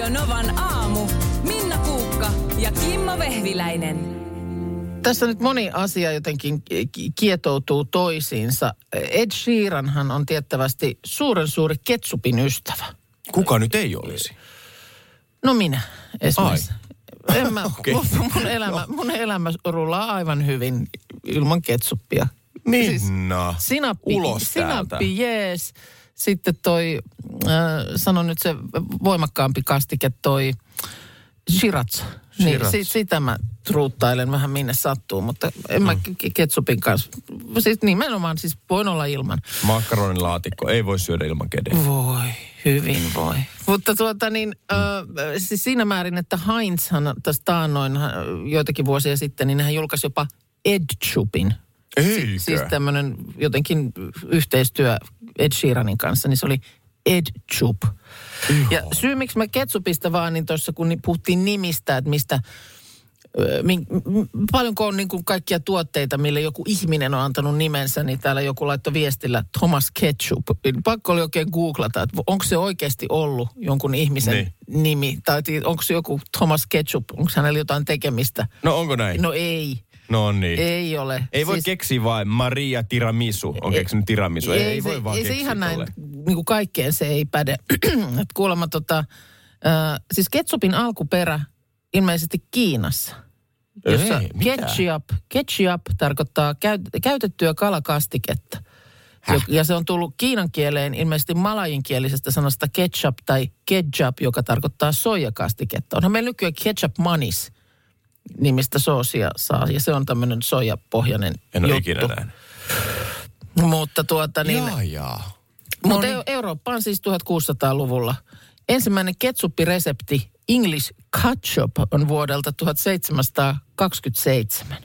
Radio Novan aamu. Minna Kuukka ja Kimmo Vehviläinen. Tässä nyt moni asia jotenkin ki- kietoutuu toisiinsa. Ed Sheeranhan on tiettävästi suuren suuri ketsupin ystävä. Kuka nyt ei olisi? No minä esimerkiksi. En mä, Okei. mun, elämä, mun elämä rullaa aivan hyvin ilman ketsuppia. Minna, Sinappi, ulos täältä. sinappi jees. Sitten toi, äh, sano nyt se voimakkaampi kastike, toi shiratsa. Niin, si, sitä mä truuttailen vähän minne sattuu, mutta en mä Mm. ke- ketsupin kanssa. Siis nimenomaan siis voin olla ilman. Makaronilaatikko ei voi syödä ilman kedeä. Voi, hyvin voi. Mutta tuota niin, äh, siis siinä määrin, että Heinzhan tässä taannoin äh, joitakin vuosia sitten, niin hän julkaisi jopa EdChupin. Eikö? Siis tämmöinen jotenkin yhteistyö Ed Sheeranin kanssa, niin se oli EdChup. Ja syy, miksi mä ketsupista vaan, niin tuossa kun puhuttiin nimistä, että mistä, min, paljonko on niin kuin kaikkia tuotteita, mille joku ihminen on antanut nimensä, niin täällä joku laittoi viestillä Thomas Ketchup. Pakko oli oikein googlata, että onko se oikeasti ollut jonkun ihmisen Niin. nimi, tai onko se joku Thomas Ketchup, onko hänellä jotain tekemistä. No onko näin? No ei, No niin. ei ole. Ei voi Siis- keksiä vain Maria Tiramisu. On keksinyt tiramisu. Ei, ei, se, voi vaan ei se ihan näin, tolleen. niin kuin kaikkeen se ei päde. Kuulemma tota, äh, siis ketsupin alkuperä ilmeisesti Kiinassa. Jossa Ei, mitä? ketchup, ketchup tarkoittaa käyt, käytettyä kalakastiketta. Ja, ja se on tullut kiinan kieleen ilmeisesti malajinkielisestä sanasta ketchup tai ketchup, joka tarkoittaa soijakastiketta. Onhan meillä nykyään ketchup manis nimistä soosia saa, ja se on tämmöinen soijapohjainen En ole juttu. ikinä nähnyt. Mutta tuota niin, Jaa, jaa. mutta no Eurooppa on siis 1600-luvulla. Ensimmäinen ketsuppiresepti English ketchup on vuodelta 1727.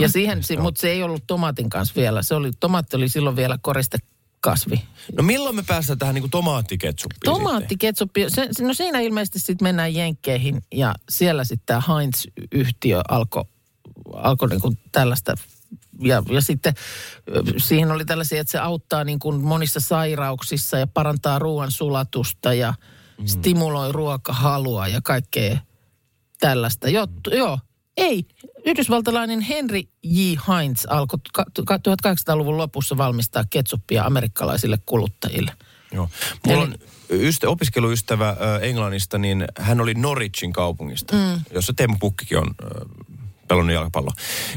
Ja siihen, si- mutta se ei ollut tomaatin kanssa vielä. Se oli, tomaatti oli silloin vielä koristekasvi. No milloin me päästään tähän niinku tomaattiketsuppiin? Tomaattiketsuppi, se, no siinä ilmeisesti sitten mennään Jenkkeihin ja siellä sitten tämä Heinz-yhtiö alkoi alko niinku tällaista ja, ja sitten siihen oli tällaisia, että se auttaa niin kuin monissa sairauksissa ja parantaa ruoan sulatusta ja mm. stimuloi ruokahalua ja kaikkea tällaista. Jo, joo, ei. Yhdysvaltalainen Henry J. Heinz alkoi ka- ka- 1800-luvun lopussa valmistaa ketsuppia amerikkalaisille kuluttajille. Joo. Mulla Eli- on ystä, opiskeluystävä ö, Englannista, niin hän oli Norwichin kaupungista, mm. jossa Teemu Pukkikin on ö, pelannut jalkapalloa.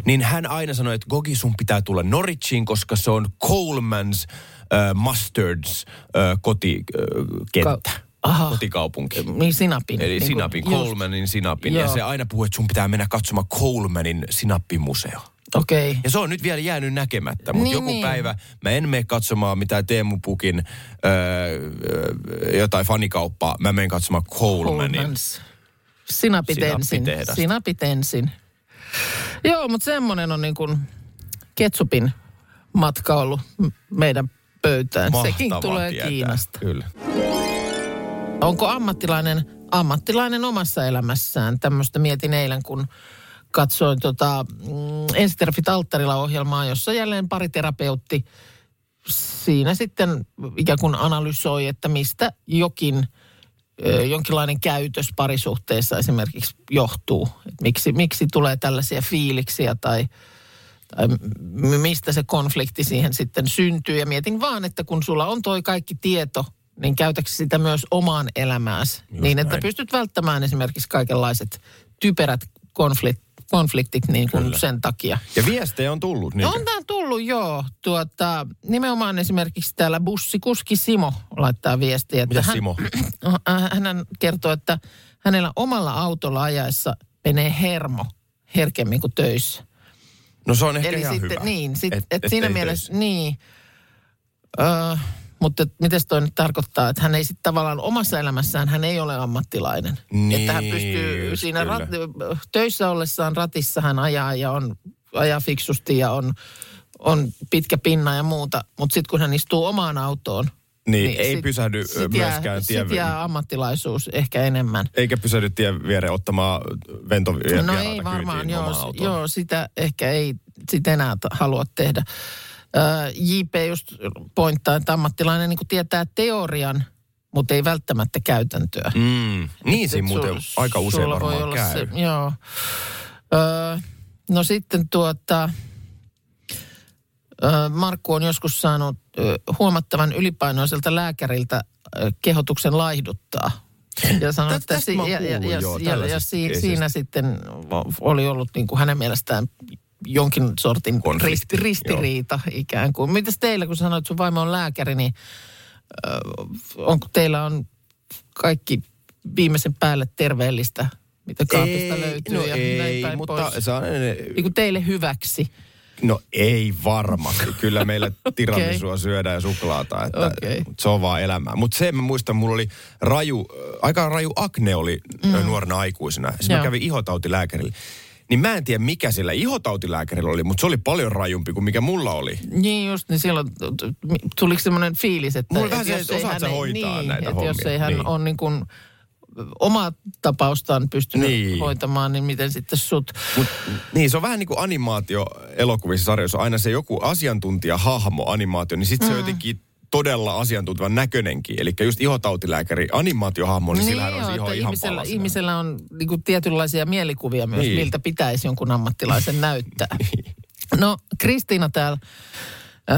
Niin hän aina sanoi, että Gogi sun pitää tulla Norwichiin, koska se on Coleman's ö, Mustards ö, kotikenttä. Ka- aha. Kotikaupunki. Niin sinapin. Eli niin sinapin, just. Colemanin sinapin. Ja Joo. se aina puhuu, että sun pitää mennä katsomaan Colemanin sinappimuseo. Okei. Ja se on nyt vielä jäänyt näkemättä, mutta Niin, joku niin. päivä mä en mene katsomaan mitään Teemu Pukin öö, öö, jotain fanikauppaa. Mä menen katsomaan. Coleman's. Sinapit ensin. Sinapit ensin. Joo, mutta semmoinen on niin kuin ketsupin matka ollut meidän pöytään. Sekin Mahtavaa tulee tietää. Kiinasta. Kyllä. Onko ammattilainen, ammattilainen omassa elämässään? Tämmöistä mietin eilen, kun katsoin tota, mm, Ensterfit alttarilla ohjelmaa, jossa jälleen pariterapeutti siinä sitten ikään kuin analysoi, että mistä jokin jonkinlainen käytös parisuhteessa esimerkiksi johtuu. Et miksi, miksi tulee tällaisia fiiliksiä tai, tai mistä se konflikti siihen sitten syntyy. Ja mietin vaan, että kun sulla on toi kaikki tieto, niin käytäksi sitä myös omaan elämääsi. Just niin, että näin. pystyt välttämään esimerkiksi kaikenlaiset typerät konfliktit, konfliktit niin kuin Kyllä. sen takia. Ja viestejä on tullut. Niin on tämä tullut, joo. Tuota, nimenomaan esimerkiksi täällä bussikuski Simo laittaa viestiä. Että Mitä hän, Simo? Hän kertoo, että hänellä omalla autolla ajaessa menee hermo herkemmin kuin töissä. No se on ehkä Eli ihan sitten, hyvä. niin, sit, et, et et siinä mielessä, töissä. niin. Öö, mutta miten toi nyt tarkoittaa, että hän ei sitten tavallaan omassa elämässään, hän ei ole ammattilainen. Niin, että hän pystyy siinä rat, töissä ollessaan ratissa hän ajaa ja on, ajaa fiksusti ja on, on pitkä pinna ja muuta. Mutta sitten kun hän istuu omaan autoon, Niin, ei pysähdy, ö, sit jää, myöskään tien- Sit jää ammattilaisuus ehkä enemmän. Eikä pysähdy tien viereen ottamaan ventovieraita No ei varmaan, joo, joo, sitä ehkä ei sit enää ta- halua tehdä. JP just pointtaa, että ammattilainen niin tietää teorian mutta ei välttämättä käytäntöä. Mm. Niin siinä Et muuten sul- aika usein varmaan olla käy. Se, joo. Öö, no sitten tuota, öö, Markku on joskus saanut öö, huomattavan ylipainoiselta lääkäriltä öö, kehotuksen laihduttaa. Ja sanoi, Tä- että si- ja, ja, ja, joo, ja, ja si- siinä sitten oli ollut niin kuin hänen mielestään jonkin sortin Konflikti, risti, ristiriita ikään kuin. Mitäs teillä, kun sanoit, että sun vaimo on lääkäri, niin ö, onko teillä on kaikki viimeisen päälle terveellistä, mitä kaapista löytyy no ja näin ei, päin mutta pois? se on, Niin kuin teille hyväksi. no ei varmasti. Kyllä meillä tiramisua syödään ja suklaata, että Okei. se on vaan elämää. Mutta se mä muistan, mulla oli raju, aika raju akne oli mm. nuorena aikuisena. Sitten mä Joo. kävin ihotautilääkärille. Niin mä en tiedä, mikä sillä ihotautilääkärillä oli, mutta se oli paljon rajumpi kuin mikä mulla oli. Niin just, niin silloin t- t- tuliko semmoinen fiilis, että... Mulla vähän se, jos että osaat sä hoitaa niin, näitä että jos hommia. ei hän Niin. ole niin kuin omaa tapaustaan pystynyt Niin. hoitamaan, niin miten sitten sut? Mut, niin, se on vähän niin kuin animaatio-elokuvissa sarjoissa. Aina se joku asiantuntija-hahmo animaatio, niin sitten se on jotenkin todella asiantuntevan näköinenkin. Eli just ihotautilääkäri, animaatiohahmo, niin, sillähän on se joo, iho ihan ihmisellä, ihmisellä on niin kuin tietynlaisia mielikuvia myös, Niin. miltä pitäisi jonkun ammattilaisen näyttää. No, Kristiina täällä äh,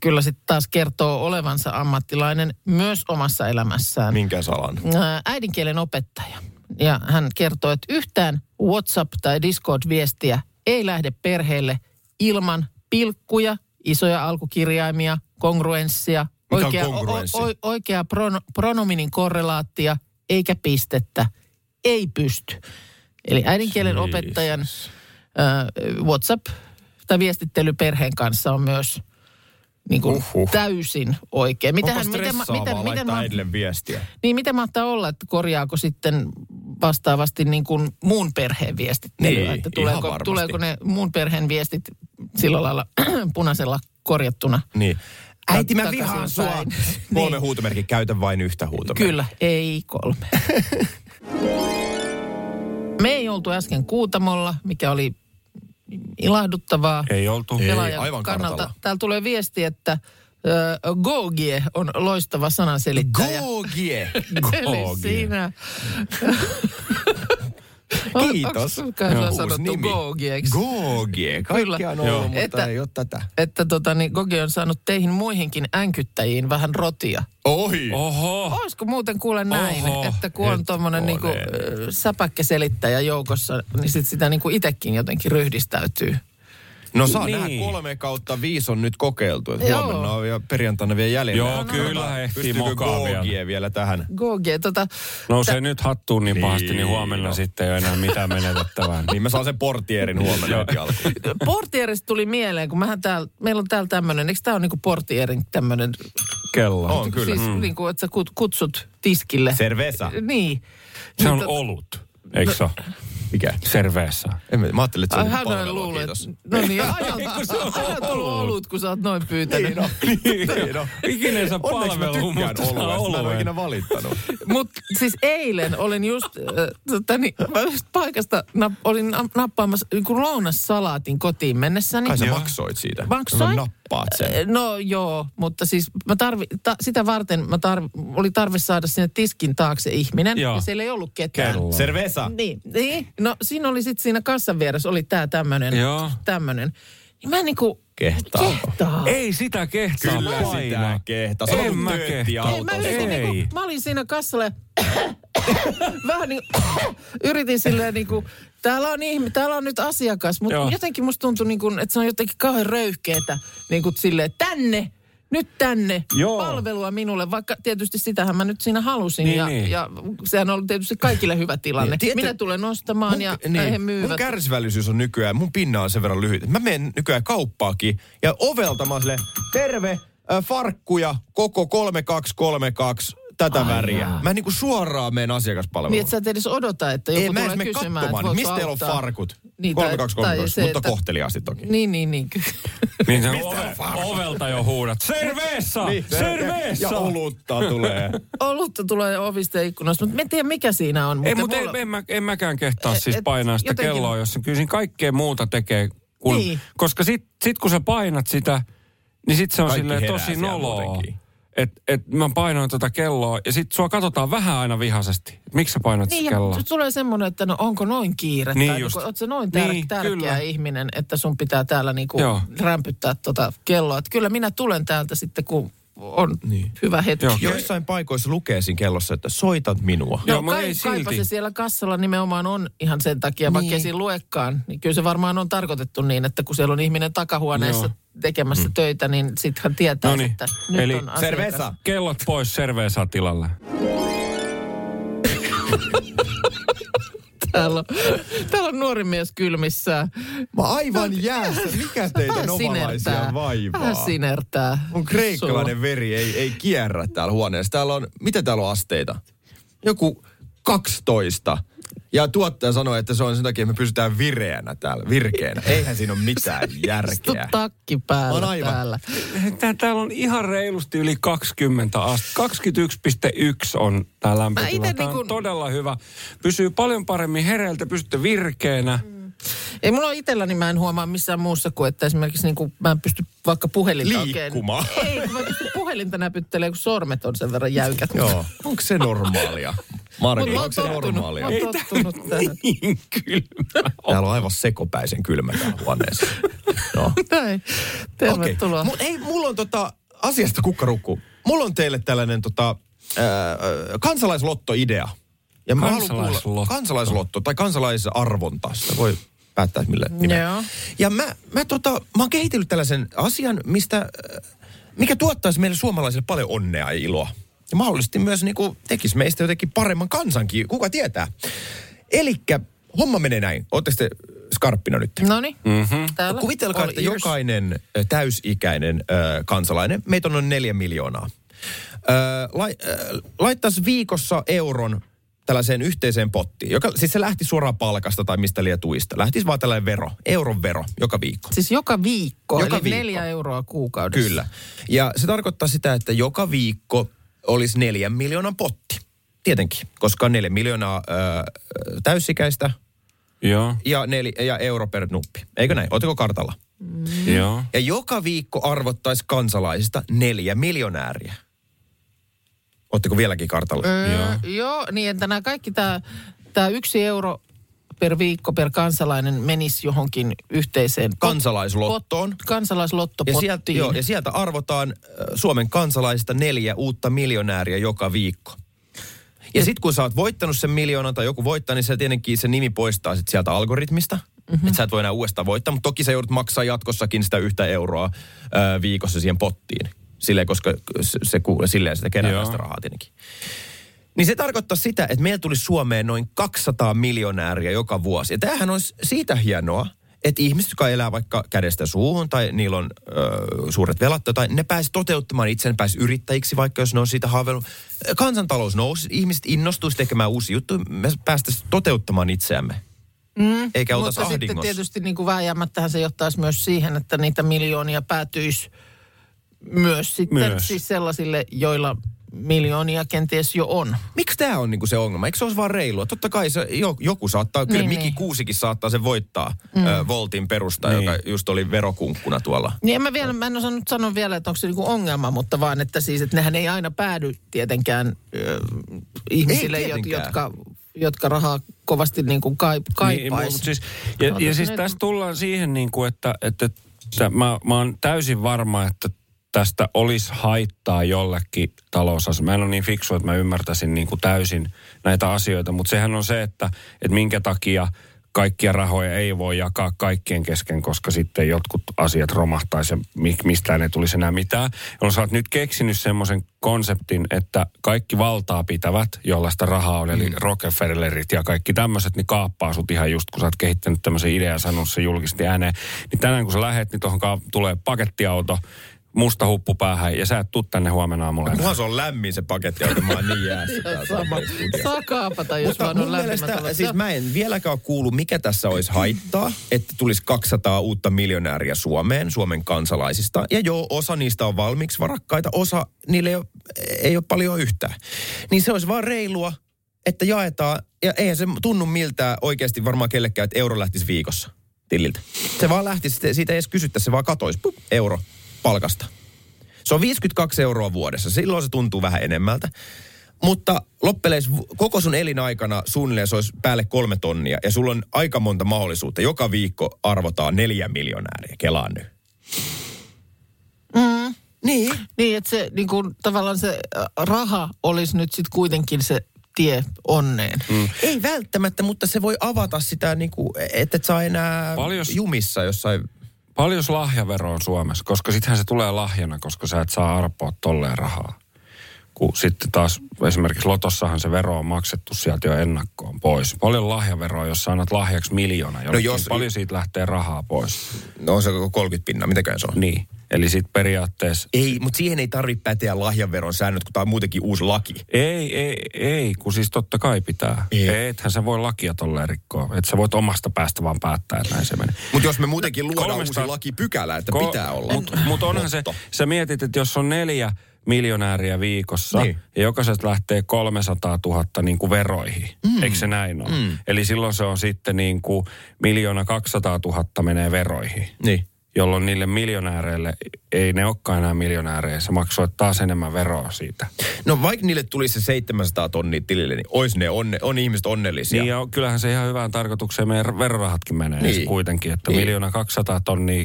kyllä sitten taas kertoo olevansa ammattilainen myös omassa elämässään. Minkä salan? Ää, äidinkielen opettaja. Ja hän kertoo, että yhtään WhatsApp- tai Discord-viestiä ei lähde perheelle ilman pilkkuja, isoja alkukirjaimia, kongruenssia, Mikä oikea, kongruenssi? o, o, oikea prono, pronominin korrelaattia, eikä pistettä. Ei pysty. Eli äidinkielen Jeesus. opettajan ää, WhatsApp tai viestittely perheen kanssa on myös niin kuin Uhuh. täysin oikein. Onko Mitähän, miten, miten, miten, äidille viestiä? niin miten mahtaa olla, että korjaako sitten vastaavasti niin kuin muun perheen viestittelyä? Niin, että tuleeko, tuleeko ne muun perheen viestit sillä lailla punaisella korjattuna? Niin. Äiti, mä vihaan sua. päin. Kolme Niin. huutomerkkiä, käytä vain yhtä huutomerkkiä. Kyllä, ei kolme. Me ei oltu äsken Kuutamolla, mikä oli ilahduttavaa. Ei oltu. Ei. aivan kannalta. kartalla. Täällä tulee viesti, että äh, Gogie on loistava sananselittäjä. Gogie. Eli Gogie. siinä... Kiitos. Onko sanottu nimi. Gogieksi? Gogie. Kaikkia on Kyllä. ollut, mutta Että- ei ole tätä. Että tota, niin Gogi on saanut teihin muihinkin änkyttäjiin vähän rotia. Ohi. Oho. Olisiko muuten kuule näin, Oho, että kun on tuommoinen niinku, säpäkkäselittäjä joukossa, niin sit sitä niinku itekin jotenkin ryhdistäytyy. No saa Niin. nähdä, kolme kautta viisi on nyt kokeiltu. Että Joo. huomenna on ja perjantaina vielä jäljellä. Joo, Ja kyllä katsotaan, ehtii pystyykö mokaa vielä. Gogie vielä tähän. Gogi, tota, Nousee nyt hattuun niin pahasti, niin Niin, huomenna no. sitten ei ole enää mitään menetettävää. Niin mä saan sen portierin huomenna portierista tuli mieleen, kun mähän täällä, meillä on täällä tämmöinen, eikö tämä ole niinku portierin tämmöinen, Kello. On kyllä. siis niinku, että sä kut- kutsut tiskille. Cerveza. Niin. Se on Niin, olut, eikö se? Mikä? Cerveza. En mä, mä ajattelin, että se Ai, on on palvelua, luullut, kiitos. No niin, aina, aina tullut olut, kun sä oot noin pyytänyt. Niin, no. niin, no. Ikinä ei saa tykkään mutta oluesta. Mä en ole oluen. ikinä valittanut. Mutta siis eilen olin just, äh, tota, niin, mä just paikasta, nap, olin na- nappaamassa niin lounassalaatin kotiin mennessäni. Kai sä Joo. maksoit siitä. Maksoin. No nappaat sen. No joo, mutta siis mä tarvi, ta, sitä varten mä tarvi, oli tarve saada sinne tiskin taakse ihminen. Joo. Ja siellä ei ollut ketään. Kello. Cerveza. Niin, niin, no siinä oli sitten siinä kassan vieressä oli tää tämmönen, Joo. tämmönen. Niin mä niinku... Kehtaako? Kehtaa. Ei sitä kehtaa Kyllä sitä painaa. kehtaa. En Sano kun mä kehtaa. Ei, mä, autossa. yritin, Ei. niinku, mä olin siinä kassalla ja vähän niin yritin silleen niinku, täällä on, ihmi, täällä on nyt asiakas, mutta Joo. jotenkin musta tuntui niinku, että se on jotenkin kauhean röyhkeetä niinku silleen, tänne, nyt tänne, Joo. palvelua minulle, vaikka tietysti sitähän mä nyt siinä halusin Niin, ja, niin. ja sehän on ollut tietysti kaikille hyvä tilanne. Niin, Minä tulen ostamaan ja niin, he mun myyvät. kärsivällisyys on nykyään, mun pinna on sen verran lyhyt. Mä menen nykyään kauppaakin ja ovelta mä oon silleen, terve, äh, farkkuja, koko 3232, tätä Ai väriä. jaa. Mä niinku suoraan menen asiakaspalveluun. Niin, että sä et edes odota, että joku Ei, mä tulee edes mene kysymään, että katsomaan, voitko mistä teillä on farkut. Niin, tai- 3232, tai se, mutta että- kohteliaasti toki. Niin, niin, niin. Niin se Mistä ove, on farkut? ovelta jo huudat. Cerveza! Niin, ja, Cerveza! ja olutta tulee. Olutta tulee ovista ja ikkunasta, mutta en tiedä mikä siinä on. Ei, mutta mulla- en, en, mä, en mäkään kehtaa Et- siis et painaa sitä jotenkin- kelloa, jos se kyllä siinä kaikkea muuta tekee. Kun, Niin. Koska sit, sit kun sä painat sitä, niin sit se on Kaikki silleen tosi noloa. muutenkin. Että et mä painoin tota kelloa ja sit sua katsotaan vähän aina vihaisesti. Et Miksi sä painoit Niin, niin, kelloa? tulee semmoinen, että no onko noin kiire? Niin tai just. Niin, ootko noin tär- Niin, tärkeä kyllä. ihminen, että sun pitää täällä niinku Joo. rämpyttää tota kelloa. Että kyllä minä tulen täältä sitten, kun on niin. hyvä hetki. Joo. Joissain paikoissa lukee siinä kellossa, että soitat minua. Joo, Joo, kai, ei kaipa silti. se siellä kassalla nimenomaan on ihan sen takia, niin. vaikka ei siinä luekaan. Niin kyllä se varmaan on tarkoitettu niin, että kun siellä on ihminen takahuoneessa Joo. tekemässä mm. töitä, niin sitten hän tietää, Noniin. että nyt Eli on asiakas. Cerveza. Kellot pois Cerveza tilalle. Täällä on, täällä on nuori mies kylmissään. Mä aivan jäässä. Mikä teitä novalaisia vaivaa? Vähän sinertää. Mun kreikkalainen veri ei, ei kierrä täällä huoneessa. Täällä on, mitä täällä on asteita? Joku 12. Ja tuottaja sanoi, että se on sen takia, että me pysytään vireänä täällä, virkeänä. Eihän siinä ole mitään Istu järkeä. takki päällä On aivan. täällä. Tää, täällä on ihan reilusti yli 20 astetta. 21,1 on tää lämpötila. Tää on niinku- todella hyvä. Pysyy paljon paremmin hereiltä, pysytte virkeänä. Ei mulla ole itselläni, mä en huomaa missään muussa kuin, että esimerkiksi niin kuin, mä en pysty vaikka puhelinta Liikkumaan. oikein. Ei, kun mä en pysty puhelinta näpyttelee, kun sormet on sen verran jäykät. Joo. Onko se normaalia? Marki, onko se normaalia? mä oon tottunut tähän. Niin kylmä. Täällä on aivan sekopäisen kylmä täällä huoneessa. No. Näin. Tervetuloa. Mut ei, mulla on tota, asiasta kukkarukku. Mulla on teille tällainen tota, ää, kansalaislotto-idea. Ja mä haluan kuulla- Kansalaislotto. Kansalaislotto tai kansalaisarvonta. Sitä voi päättää millä nimellä. Joo. Ja mä, mä, tota, mä oon kehitellyt tällaisen asian, mistä, äh, mikä tuottaisi meille suomalaisille paljon onnea ja iloa. Ja mahdollisesti myös niin kuin, tekisi meistä jotenkin paremman kansankin, kuka tietää. Elikkä homma menee näin. Ootte te skarppina nyt? No niin, mm-hmm. täällä. Kuvitelkaa, All että ears. jokainen ö, täysikäinen ö, kansalainen, meitä on noin neljä miljoonaa, ö, lai, ö, laittaisi viikossa euron tällaiseen yhteiseen pottiin, joka siis se lähti suoraan palkasta tai mistä liian tuista. Lähtisi vaan tällainen vero, euron vero joka viikko. Siis joka viikko, Joka eli viikko. neljä euroa kuukaudessa. Kyllä. Ja se tarkoittaa sitä, että joka viikko olisi neljän miljoonan potti. Tietenkin, koska on neljä miljoonaa ö, täysikäistä Joo, ja, neli, ja euro per nuppi. Eikö näin? Oletteko kartalla? joo. Ja joka viikko arvottaisi kansalaisista neljä miljonääriä. Oletteko vieläkin kartalla? Öö, Joo. joo, niin että nämä kaikki tämä tää yksi euro per viikko per kansalainen menisi johonkin yhteiseen Kansalaislottoon. pot- kansalaislottopotiin. Ja sieltä, joo, ja sieltä arvotaan Suomen kansalaisista neljä uutta miljonääriä joka viikko. Ja sitten kun sä oot voittanut sen miljoonan tai joku voittaa, niin se tietenkin se nimi poistaa sit sieltä algoritmista. Mm-hmm. Että sä et voi enää uudestaan voittaa, mutta toki sä joudut maksaa jatkossakin sitä yhtä euroa ää, viikossa siihen pottiin. Silleen, koska se, se ku- silleen sitä sitä rahaa tietenkin. Niin se tarkoittaa sitä, että meillä tulisi Suomeen noin 200 miljonääriä joka vuosi. Ja tämähän olisi siitä hienoa, että ihmiset, jotka elää vaikka kädestä suuhun tai niillä on ö, suuret velat tai ne pääsi toteuttamaan itse, ne pääsi yrittäjiksi vaikka jos ne on siitä haaveillut. Kansantalous nousi, ihmiset innostuisi tekemään uusia juttuja, me päästäisiin toteuttamaan itseämme. Mm, Eikä oltaisi Mutta sitten ahdingossa. tietysti niin kuin vääjäämättähän se johtaisi myös siihen, että niitä miljoonia päätyisi myös sitten Myös. siis sellaisille, joilla miljoonia kenties jo on. Miksi tämä on niinku se ongelma? Eikö se olisi vaan reilua? Totta kai se, jo, joku saattaa, kyllä Niin, Miki niin. Kuusikin saattaa sen voittaa, mm. ö, Voltin perustaja, Niin. joka just oli verokunkkuna tuolla. Niin en mä, vielä, mä en osannut sanoa vielä, että onko se niinku ongelma, mutta vaan, että siis, että nehän ei aina päädy tietenkään ö, ihmisille, Ei tietenkään. jotka, jotka rahaa kovasti niinku kaip, Niin, kaipaisi. mutta siis, ja, ja siis tässä tullaan siihen, niin kuin, että, että, että mä, mä oon täysin varma, että tästä olisi haittaa jollekin talousasialle. Mä en ole niin fiksu, että mä ymmärtäisin niin kuin täysin näitä asioita, mutta sehän on se, että, että minkä takia kaikkia rahoja ei voi jakaa kaikkien kesken, koska sitten jotkut asiat romahtaisi ja mi- mistään ei tulisi enää mitään. Jolloin sä oot nyt keksinyt semmoisen konseptin, että kaikki valtaa pitävät, jollaista rahaa on, eli Rockefellerit ja kaikki tämmöiset, niin kaappaa sut ihan just, kun sä oot kehittänyt tämmöisen idean ja sanonut se julkisesti ääneen. Niin tänään kun sä lähet, niin tuohon ka- tulee pakettiauto, musta huppu päähän ja sä et tuu tänne huomenna aamulla. Kunhan se on lämmin se paketti, että mä oon niin jäässä. Sama. Saa kaapata, jos Mutta vaan on mielestä, siis mä en vieläkään ole kuullut, mikä tässä olisi haittaa, että tulisi 200 uutta miljonääriä Suomeen, Suomen kansalaisista. Ja joo, osa niistä on valmiiksi varakkaita, osa niille ei ole, ei ole paljon yhtään. Niin se olisi vaan reilua, että jaetaan, ja eihän se tunnu miltään oikeasti varmaan kellekään, että euro lähtisi viikossa tililtä. Se vaan lähtisi, siitä ei edes kysyttäisi, se vaan katoisi, pup, euro palkasta. Se on 52 euroa vuodessa. Silloin se tuntuu vähän enemmältä. Mutta loppeleis koko sun elinaikana suunnilleen se olisi päälle kolme tonnia. Ja sulla on aika monta mahdollisuutta. Joka viikko arvotaan neljä miljonääriä. Kelaan nyt. Mm. Niin. Niin, että se niin kuin, tavallaan se äh, raha olisi nyt sitten kuitenkin se tie onneen. Mm. Ei välttämättä, mutta se voi avata sitä, niin kuin, että et saa enää Paljos- jumissa jossain. Paljon lahjavero on Suomessa, koska sittenhän se tulee lahjana, koska sä et saa arpoa tolleen rahaa. Kun sitten taas esimerkiksi Lotossahan se vero on maksettu sieltä jo ennakkoon pois. Paljon lahjaveroa, jos annat lahjaksi miljoona, no jos- paljon siitä lähtee rahaa pois. No on se koko 30 pinnaa, mitäkään se on? Niin, eli sitten periaatteessa Ei, mutta siihen ei tarvitse päteä lahjaveron säännöt, kun tämä on muutenkin uusi laki. Ei, ei, ei, kun siis totta kai pitää. Ei. Ei. Ethän sä voi lakia tolleen rikkoa. Että sä voit omasta päästä vaan päättää, että näin se menee. Mutta jos me muutenkin luodaan 300 uusi lakipykälä, että Ko- pitää olla. Mutta mut onhan se, sä mietit, että jos on neljä miljonääriä viikossa Niin. ja jokaisesta lähtee 300 000 niin kuin veroihin. Mm. Eikö se näin ole? Mm. Eli silloin se on sitten niin kuin miljoona 200 000 menee veroihin. Niin. Jolloin niille miljonääreille, ei ne olekaan enää miljonäärejä, sä maksoit taas enemmän veroa siitä. No vaikka niille tulisi se 700 tonnia tilille, niin ois ne onne, on ihmiset onnellisia. Niin ja kyllähän se ihan hyvään tarkoitukseen meidän verorahatkin menee Niin. kuitenkin, että niin. miljoona 200 tonnia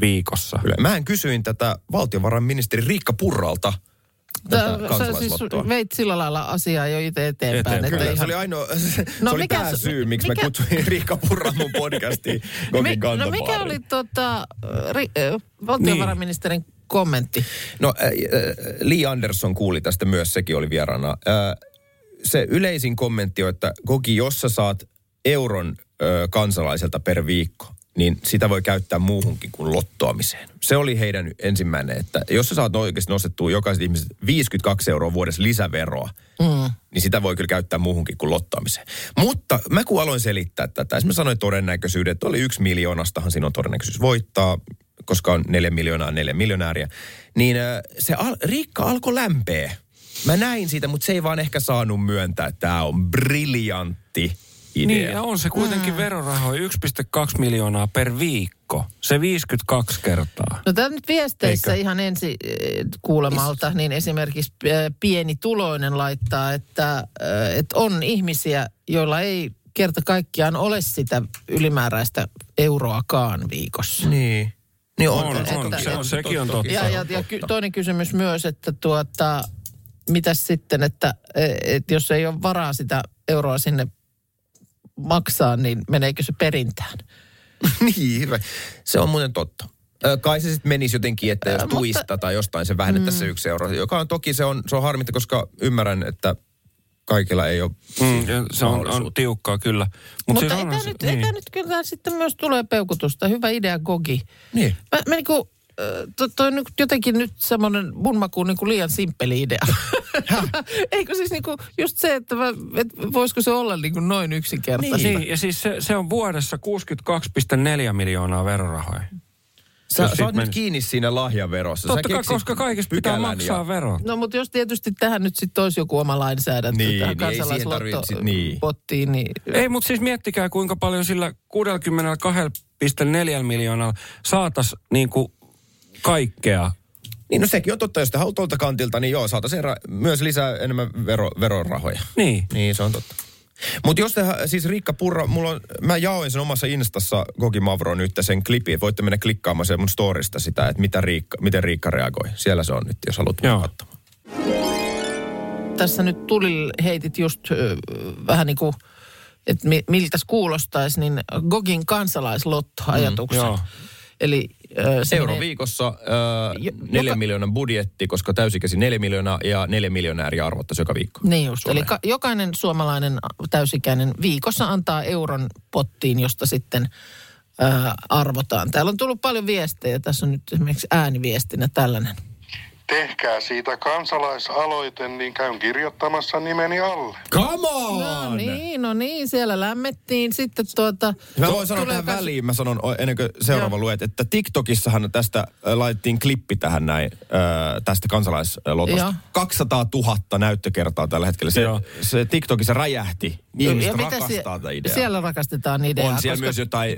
viikossa. Kyllä. Mähän kysyin tätä valtiovarainministeri Riikka Purralta. Tätä Sä, sä siis veit sillä lailla asiaa jo itse eteenpäin. Eteenpäin. Että Kyllä, se ihan... oli ainoa, se No oli mikä tämä se- syy, miksi mikä- mä kutsuin Riikka Purran mun podcastiin Mi- no mikä oli tota, ri, valtiovarainministerin kommentti? No äh, äh, Lee Anderson kuuli tästä myös, sekin oli vieraana. Äh, se yleisin kommentti on, että Koki, jos sä saat euron äh, kansalaiselta per viikko, niin sitä voi käyttää muuhunkin kuin lottoamiseen. Se oli heidän ensimmäinen, että jos sä saat oikeasti nostettua jokaiset ihmiset 52 euroa vuodessa lisäveroa, mm. niin sitä voi kyllä käyttää muuhunkin kuin lottoamiseen. Mutta mä kun aloin selittää tätä, mä sanoin todennäköisyyden, että oli yksi miljoonastahan siinä on todennäköisyys voittaa, koska on neljä miljoonaa, neljä miljonääriä, niin äh, se al- Riikka alkoi lämpeä. Mä näin siitä, mutta se ei vaan ehkä saanut myöntää, että tämä on briljantti idea. Niin, ja on se kuitenkin mm. verorahoja 1,2 miljoonaa per viikko. Se 52 kertaa. No tämä nyt viesteissä Eikö? ihan ensi eh, kuulemalta, niin esimerkiksi eh, pieni tuloinen laittaa, että, eh, että on ihmisiä, joilla ei kerta kaikkiaan ole sitä ylimääräistä euroakaan viikossa. Niin. Niin on, On, se on, toki- se on, sekin on totta. Ja, ja, ja ky- toinen kysymys myös, että tuota, mitäs sitten, että, että jos ei ole varaa sitä euroa sinne maksaa, niin meneekö se perintään? niin, hyvä. Se on muuten totta. Kai se sitten menisi jotenkin, että jos mutta- tuista tai jostain se vähennettäisiin se yksi euro, joka on toki se on, se on harmitta, koska ymmärrän, että kaikilla ei ole Mm, se on, on tiukkaa kyllä. Mut Mutta siis tämä se- nyt, ei tää nyt kyllä sitten myös tulee peukutusta. Hyvä idea, Gogi. Niin. Mä, mä niinku, to, toi on nyt jotenkin nyt semmoinen mun makuun niinku liian simppeli idea. Eikö siis niinku just se, että, mä, et voisiko se olla niinku noin yksinkertaista? Niin, ja siis se, se on vuodessa 62,4 miljoonaa verorahoja. Sä, sä oot nyt kiinni siinä lahjaverossa. Totta kai, koska kaikista pitää maksaa ja... verot. No mutta jos tietysti tähän nyt sitten olisi joku oma lainsäädäntö Niin, tähän niin ei siihen tarvitse sit- niin. pottiin, niin... Ei, mutta siis miettikää, kuinka paljon sillä 62,4 miljoonaa saatas niinku kaikkea. Niin no sekin on totta, jos te tuolta kantilta, niin joo, saataisiin ra- myös lisää enemmän vero, verorahoja. Niin. Niin, se on totta. Mutta jos te, siis Riikka Purra, mulla on, mä jaoin sen omassa Instassa Gogi Mavro nyt sen klipin. Voitte mennä klikkaamaan sen mun storista sitä, että mitä Riikka, miten Riikka reagoi. Siellä se on nyt, jos haluat katsomaan. Tässä nyt tuli heitit just ö, vähän niin kuin, että mi, miltä kuulostaisi, niin Gogin kansalaislotto-ajatuksen. joo. Eli ö, se Euro menee- viikossa, äh, Jo- neljän joka- miljoonan budjetti, koska täysikäsi neljä miljoonaa ja neljä miljonääriä arvottaisi joka viikko. Niin just, Suomeen. eli ka- jokainen suomalainen täysikäinen viikossa antaa euron pottiin, josta sitten ää, arvotaan. Täällä on tullut paljon viestejä, tässä on nyt esimerkiksi ääniviestinä tällainen. Tehkää siitä kansalaisaloite, niin käyn kirjoittamassa nimeni alle. Come on! No niin, no niin, siellä lämmettiin sitten tuota... Mä voin sanoa tulee tähän kas- väliin, mä sanon ennen kuin seuraava Joo. luet, että TikTokissahan tästä laitettiin klippi tähän näin, äh, tästä kansalaislotosta. Joo. 200 000 näyttökertaa tällä hetkellä. Se, se TikTokissa räjähti ihmiset Ja mitä rakastaa tätä ideaa. Siellä rakastetaan ideaa. on siellä koska- myös jotain,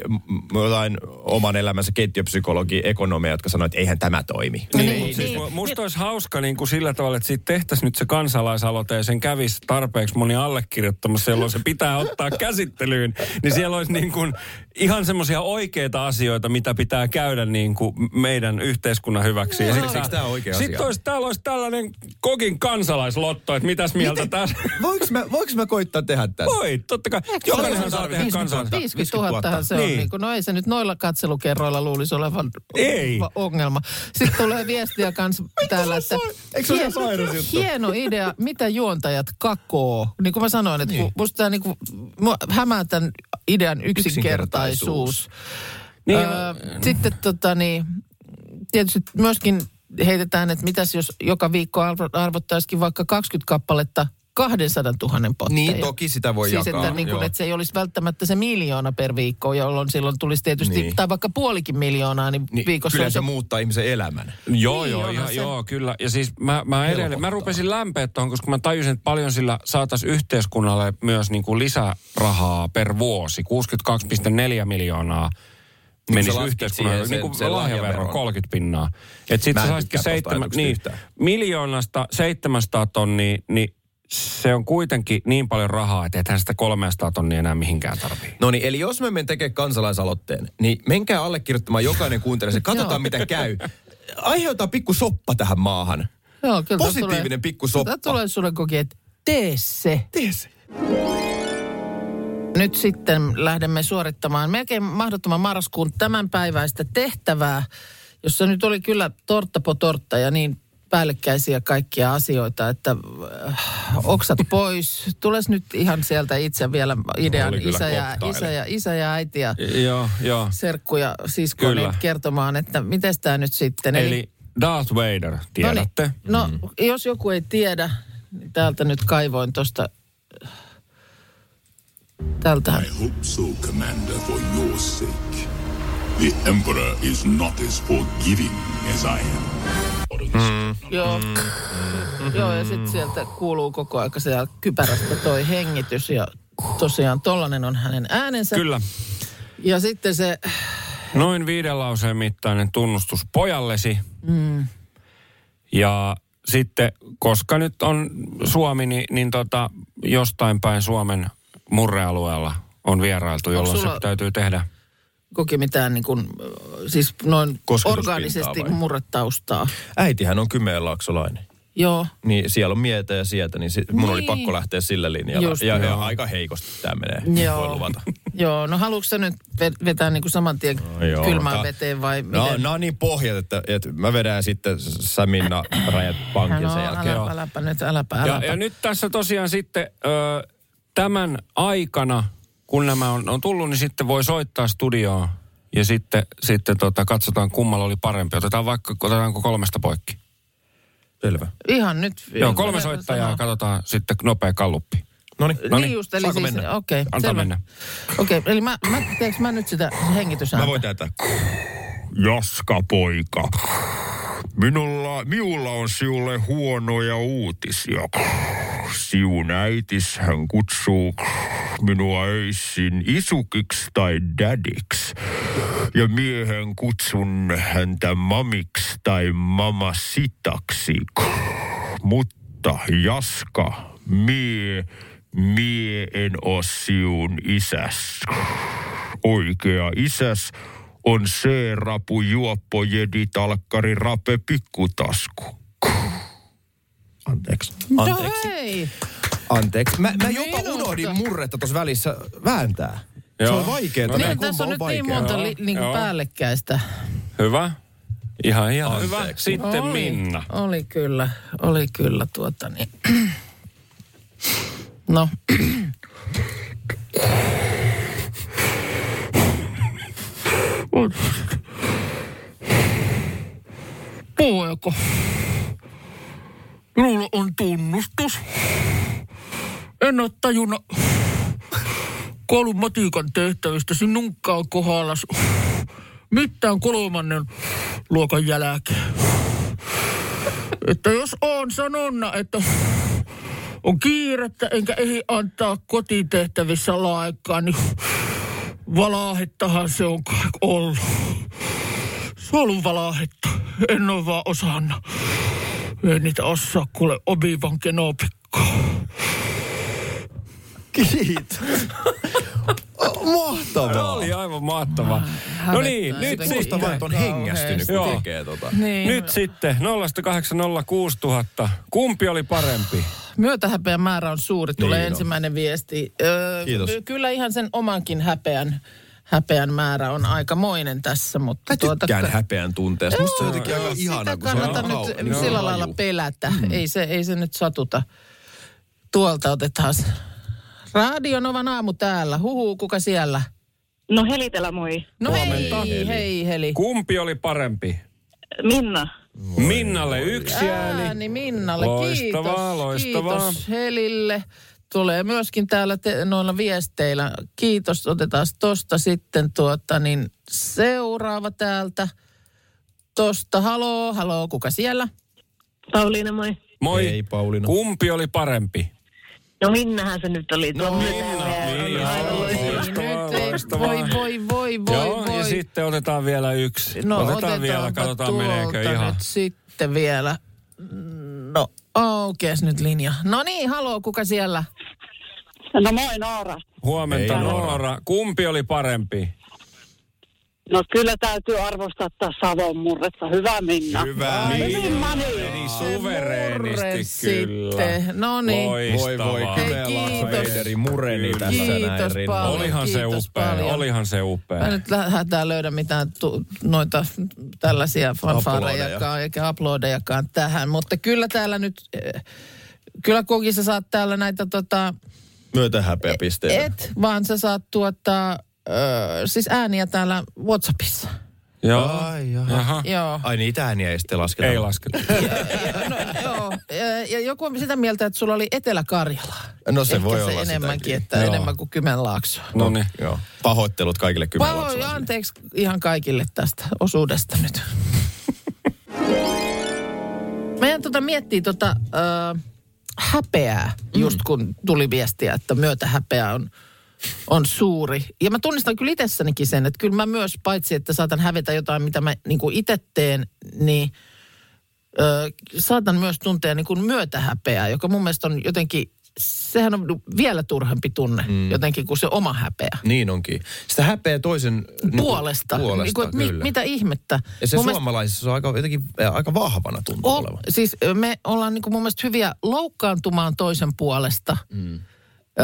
jotain oman elämänsä keittiöpsykologi, ekonomeja, jotka sanoo, että eihän tämä toimi. Niin, Niin, niin, siis niin. mu- musta olisi hauska niin kuin sillä tavalla, että siitä tehtäisiin nyt se kansalaisaloite ja sen kävisi tarpeeksi moni allekirjoittamassa, jolloin se pitää ottaa käsittelyyn. Niin siellä olisi niin kuin ihan semmoisia oikeita asioita, mitä pitää käydä niin kuin meidän yhteiskunnan hyväksi. Ja oikea Sitten asia? olisi, täällä olisi tällainen kokin kansalaislotto, että mitäs mieltä tässä... Voinko mä, voinko mä koittaa tehdä tätä? Voi, totta kai. Jokainenhan saa tehdä 50 kansalais... 50 000 se on. Niin. Niin. Kuin, no ei se nyt noilla katselukerroilla luulisi olevan Ei. ongelma. Sitten tulee viestiä kanssa täällä, että Eikö se hien- hieno idea, mitä juontajat kakoo. Niin kuin mä sanoin, että Niin. musta tämä niin kuin, hämää tämän idean yksinkertaisuus. Niin, öö, sitten tota niin, tietysti myöskin heitetään, että mitäs jos joka viikko arvo, arvottaisikin vaikka 20 kappaletta 200 000 potteja. Niin, toki sitä voi siis jakaa, Että, niin kuin, että se ei olisi välttämättä se miljoona per viikko, jolloin silloin tulisi tietysti, Niin. tai vaikka puolikin miljoonaa, niin, Niin, viikossa kyllä olisi se jo- muuttaa ihmisen elämän. Joo, Niin, joo, ihan, se- joo, kyllä. Ja siis mä, mä edelleen, mä rupesin lämpeä tuohon, koska mä tajusin, että paljon sillä saataisiin yhteiskunnalle myös niin kuin lisärahaa per vuosi. 62,4 miljoonaa Niin, menisi yhteiskunnalle. Niin kuin sen lahjavero, lahjaveron. 30 pinnaa. Että sit Mä sä saisitkin seitsemän, niin, miljoonasta 700 tonnia, niin se on kuitenkin niin paljon rahaa, että ethän sitä 300 tonnia enää mihinkään tarvii. No niin, eli jos me menen tekemään kansalaisaloitteen, niin menkää allekirjoittamaan jokainen kuuntelee se. Katsotaan, mitä käy. Aiheuta pikku soppa tähän maahan. Joo, kyllä Positiivinen tulee, pikku soppa. Tämä tulee sulle koki, että tee se. Tee se. Nyt sitten lähdemme suorittamaan melkein mahdottoman marraskuun tämänpäiväistä tehtävää, jossa nyt oli kyllä tortta po tortta ja niin päällekkäisiä kaikkia asioita, että äh, oksat pois. Tules nyt ihan sieltä itse vielä idean kyllä isä ja, isä, ja, isä ja äiti ja Joo, joo. serkku ja sisko Kyllä. niin kertomaan, että miten tämä nyt sitten. Eli Darth Vader, tiedätte? No, niin. no mm. jos joku ei tiedä, niin täältä nyt kaivoin tuosta. Täältähän. I hope so, Commander, for your sake. The Emperor is not as forgiving as I am. Joo. Joo, ja sitten sieltä kuuluu koko aika siellä kypärästä toi hengitys ja tosiaan tollanen on hänen äänensä. Kyllä. Ja sitten se, Noin viiden lauseen mittainen tunnustus pojallesi. Mm. Ja sitten, koska nyt on Suomi, niin, niin tota, jostain päin Suomen murrealueella on vierailtu, jolloin sulla- se täytyy tehdä. Koki mitään niin kuin, siis noin orgaanisesti vai? murretaustaa. Äitihän on Kymenlaaksolainen. Joo. Niin siellä on mietä ja sieltä, niin mun Niin. oli pakko lähteä sillä linjalla. Just ja, ja joo. aika heikosti tämä menee, Joo. voi luvata. Joo, no haluatko sä nyt ve- vetää niin kuin saman tien No joo, kylmään tää- veteen vai No, miten? no on niin pohjat, että, että mä vedän sitten Saminna rajat pankin no, sen jälkeen. äläpä, äläpä nyt, äläpä, äläpä. Ja, ja nyt tässä tosiaan sitten ö, tämän aikana, kun nämä on, on tullut, niin sitten voi soittaa studioon. Ja sitten, sitten tota, katsotaan, kummalla oli parempi. Otetaan vaikka, otetaanko kolmesta poikki. Selvä. Ihan nyt. Joo, kolme soittajaa, katsotaan sitten nopea kalluppi. No niin just, eli saako siis, mennä? okei. Antaa selvä. mennä. Okei, eli mä, mä, teekö mä nyt sitä hengitysääntä? Mä voin tätä. Jaska poika. Minulla, miulla on siulle huonoja uutisia. Siun äitis hän kutsuu minua öisin isukiksi tai dadiksi. Ja miehen kutsun häntä mamiksi tai mamasitaksi. Mutta Jaska, mie, mie en oo siun isäs. Oikea isäs on C-rapu juoppo jedi talkkari rape pikkutasku. Anteeksi. No Anteeksi. hei. Anteeksi. Mä, mä jopa Minusta. unohdin murretta tuossa välissä vääntää. Se Joo. on vaikeaa. No Niin, tässä on on nyt niin vaikea. monta li, niin kuin päällekkäistä. Hyvä. Ihan, ihan Anteeksi. hyvä. Sitten oli, Minna. Oli kyllä, oli kyllä tuota niin. No, Poika, minulla on tunnustus. En ole tajunnut koulun tehtävistä sinunkaan kohdallas mitään kolmannen luokan jälkeen. Että jos on sanonna, että on kiirettä, enkä ehdi antaa kotitehtävissä laikkaa, niin valaahettahan se on ollut. Se on ollut valaahetta. En ole vaan osannut. Ei niitä osaa kuule obivan kenopikkaa. Kiitos. Mahtavaa. Oli aivan mahtava. No niin, nyt jotenkin. sitten. Mahtavaa, että on hengästynyt, kun Joo. tekee tota. Niin. Nyt sitten 0806000. Kumpi oli parempi? Myötähäpeän määrä on suuri, tulee Niin on. ensimmäinen viesti. Öö, Kiitos. Kyllä ihan sen omankin häpeän, häpeän määrä on aikamoinen tässä, mutta Mä tykkään ka- häpeän tunteesta. Musta se on jotenkin aika Sitä ihana, kun se kannata on nyt hau- sillä raju. lailla pelätä. Ei, se, ei se nyt satuta. Tuolta otetaan. Radio Novan aamu täällä. Huhu, kuka siellä? No Helitellä moi. No Huomenta. hei, hei, heli. Kumpi oli parempi? Minna. Minnalle yksi ääni. Ääni Minnalle, Loistavaa, kiitos. loistavaa. Kiitos Helille. Tulee myöskin täällä te, noilla viesteillä. Kiitos, otetaan tosta sitten tuota, niin seuraava täältä. Tosta, haloo, haloo, kuka siellä? Pauliina moi. Moi. Ei, Pauliina. Kumpi oli parempi? No Minnahan se nyt oli. Tuo No. Minna, loistava. Loistavaa. voi, voi, voi, voi, Joo, voi. ja sitten otetaan vielä yksi. No otetaan vielä, katsotaan meneekö ihan. nyt sitten vielä. No, aukeas nyt linja. No niin, haloo, kuka siellä? No moi Noora. Huomenta Ei, Noora. Noora. Kumpi oli parempi? No kyllä täytyy arvostaa taas Savon murretta. Hyvä Minna. Hyvä. Niin, Minna, niin. meni Se suvereenisti kyllä. sitten. No niin. Voi voi. Eideri mureni tässä Kiitos näin paljon. Olihan se Kiitos upea, paljon. olihan se upea. Mä nyt lähdetään löydä mitään tu, noita tällaisia fanfarejakaan Aplodeja. eikä uploadejakaan tähän. Mutta kyllä täällä nyt, eh, kyllä Koki sä saat täällä näitä tota, Myötä häpeä pisteitä. et, vaan sä saat tuottaa, ö, siis ääniä täällä Whatsappissa. Joo. Ai, jaha. Jaha. Joo. Ai niitä ääniä ei sitten lasketa. Ei lasketa. No, joo. Ja, ja joku on sitä mieltä, että sulla oli Etelä-Karjala. No se Ehkä voi se olla enemmänkin, sitäkin. että Joo. enemmän kuin Kymenlaakso. No niin. Joo. Pahoittelut kaikille Pahoin kymenlaaksoisille. anteeksi ihan kaikille tästä osuudesta nyt. Meidän tota miettii tota ö, häpeää, just kun tuli viestiä, että myötähäpeä on, on suuri. Ja mä tunnistan kyllä itsessänikin sen, että kyllä mä myös, paitsi että saatan hävetä jotain, mitä mä niin itse teen, niin ö, saatan myös tuntea niin kuin myötähäpeää, joka mun mielestä on jotenkin, sehän on vielä turhempi tunne mm. jotenkin kuin se oma häpeä Niin onkin. Sitä häpeä toisen niin kuin puolesta. puolesta niin kuin, mi, kyllä. mitä ihmettä. Ja se Mun mielestä- suomalaisissa se on aika, jotenkin aika vahvana tuntuu O, olevan. siis me ollaan niin kuin mun mielestä hyviä loukkaantumaan toisen puolesta. Mm. Ö,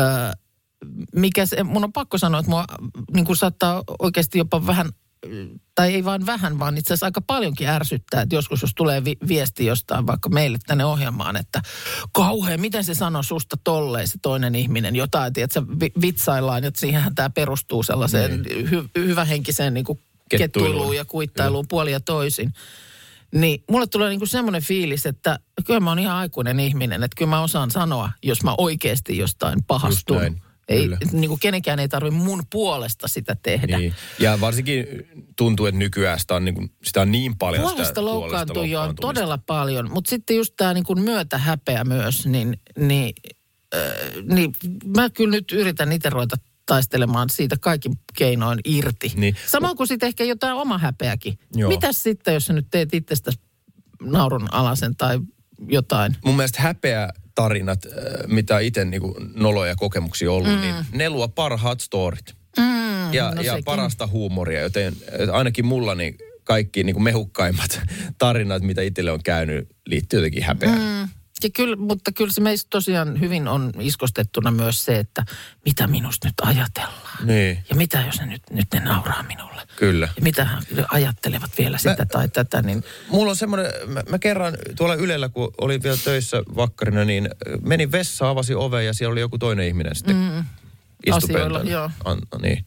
mikä se, mun on pakko sanoa, että mua niin kuin saattaa oikeasti jopa vähän, tai ei vaan vähän, vaan itse asiassa aika paljonkin ärsyttää, että joskus jos tulee vi- viesti jostain vaikka meille tänne ohjelmaan, että kauhean, miten se sanoo susta tolleen se toinen ihminen, jotain, että vi- vitsaillaan, että siihenhän tämä perustuu sellaiseen Niin. hy- hyvähenkiseen niin kuin Kettuiluun. kettuiluun ja kuittailuun puoli ja toisin. Niin mulle tulee niinku semmoinen fiilis, että kyllä mä oon ihan aikuinen ihminen, että kyllä mä osaan sanoa, jos mä oikeasti jostain pahastun. Ei, kyllä. et niinku kenenkään ei tarvitse mun puolesta sitä tehdä. Niin. Ja varsinkin tuntuu, että nykyään sitä on niin, kuin, sitä on niin paljon Puolesta sitä loukkaantujia on loukkaantumista. todella paljon, mutta sitten just tämä niinku myötähäpeä myös, niin, niin, äh, niin mä kyllä nyt yritän itse ruveta taistelemaan siitä kaikin keinoin irti. Niin. Samoin kuin sitten ehkä jotain oma häpeäkin. Joo. Mitäs sitten, jos sä nyt teet itsestäsi naurun alasen tai jotain? Mun mielestä häpeä tarinat, mitä itse niin noloja kokemuksia ollut, mm. niin ne luo parhaat storit. Mm, ja, no ja sekin. parasta huumoria, joten ainakin mulla niin kaikki niin kuin mehukkaimmat tarinat, mitä itselle on käynyt, liittyy jotenkin häpeään. Mm. Ja kyllä, mutta kyllä se meistä tosiaan hyvin on iskostettuna myös se, että mitä minusta nyt ajatellaan. Niin, Ja mitä jos ne nyt, nyt ne nauraa minulle? kyllä. Ja mitä ajattelevat vielä sitä Mä- tai tätä, niin Mulla on semmoinen, mä, mä kerran tuolla Ylellä, kun olin vielä töissä vakkarina, niin menin vessaan, avasin oven ja siellä oli joku toinen ihminen sitten mm. Asioilla, joo. An, niin.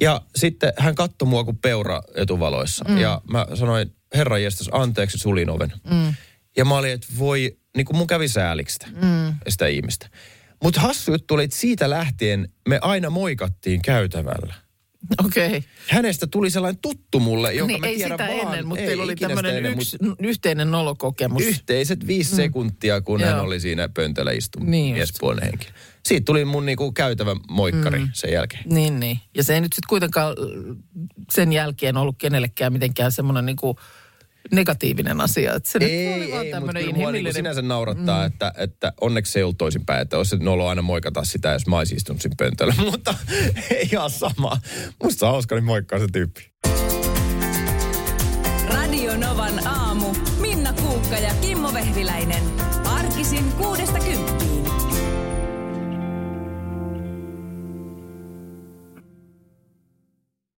Ja sitten hän katsoi mua kuin peura etuvaloissa. Mm. Ja mä sanoin, herra jestas, anteeksi, sulin oven. Mm. Ja mä olin, että voi, niin kuin mun kävi sääliksi sitä, mm. sitä ihmistä. Mutta hassu juttu oli, että siitä lähtien me aina moikattiin käytävällä. Okei. Okay. Hänestä tuli sellainen tuttu mulle, jonka Niin mä ei tiedän sitä vaan. ennen, mutta ei teillä oli tämmöinen yks, mut yhteinen nolokokemus. Yhteiset viisi mm. sekuntia, kun Joo. hän oli siinä pöntöllä istunut Niin miespuolinen henkilö. Siitä tuli mun niinku käytävä moikkari mm. sen jälkeen. Niin, niin. Ja se ei nyt sitten kuitenkaan sen jälkeen ollut kenellekään mitenkään semmoinen niinku negatiivinen asia. Että se nyt Ei, oli vaan ei, mutta tämmöinen kyllä inhimillinen... sinänsä naurattaa, mm. että, että onneksi se ei ollut toisinpäin, että olisi nolo aina moikata sitä, jos mä olisin istunut siinä pöntöllä, mutta ei ihan sama. Musta on hauska, niin moikkaa se tyyppi. Radio Novan aamu. Minna Kuukka ja Kimmo Vehviläinen. Arkisin kuudesta kymppiin.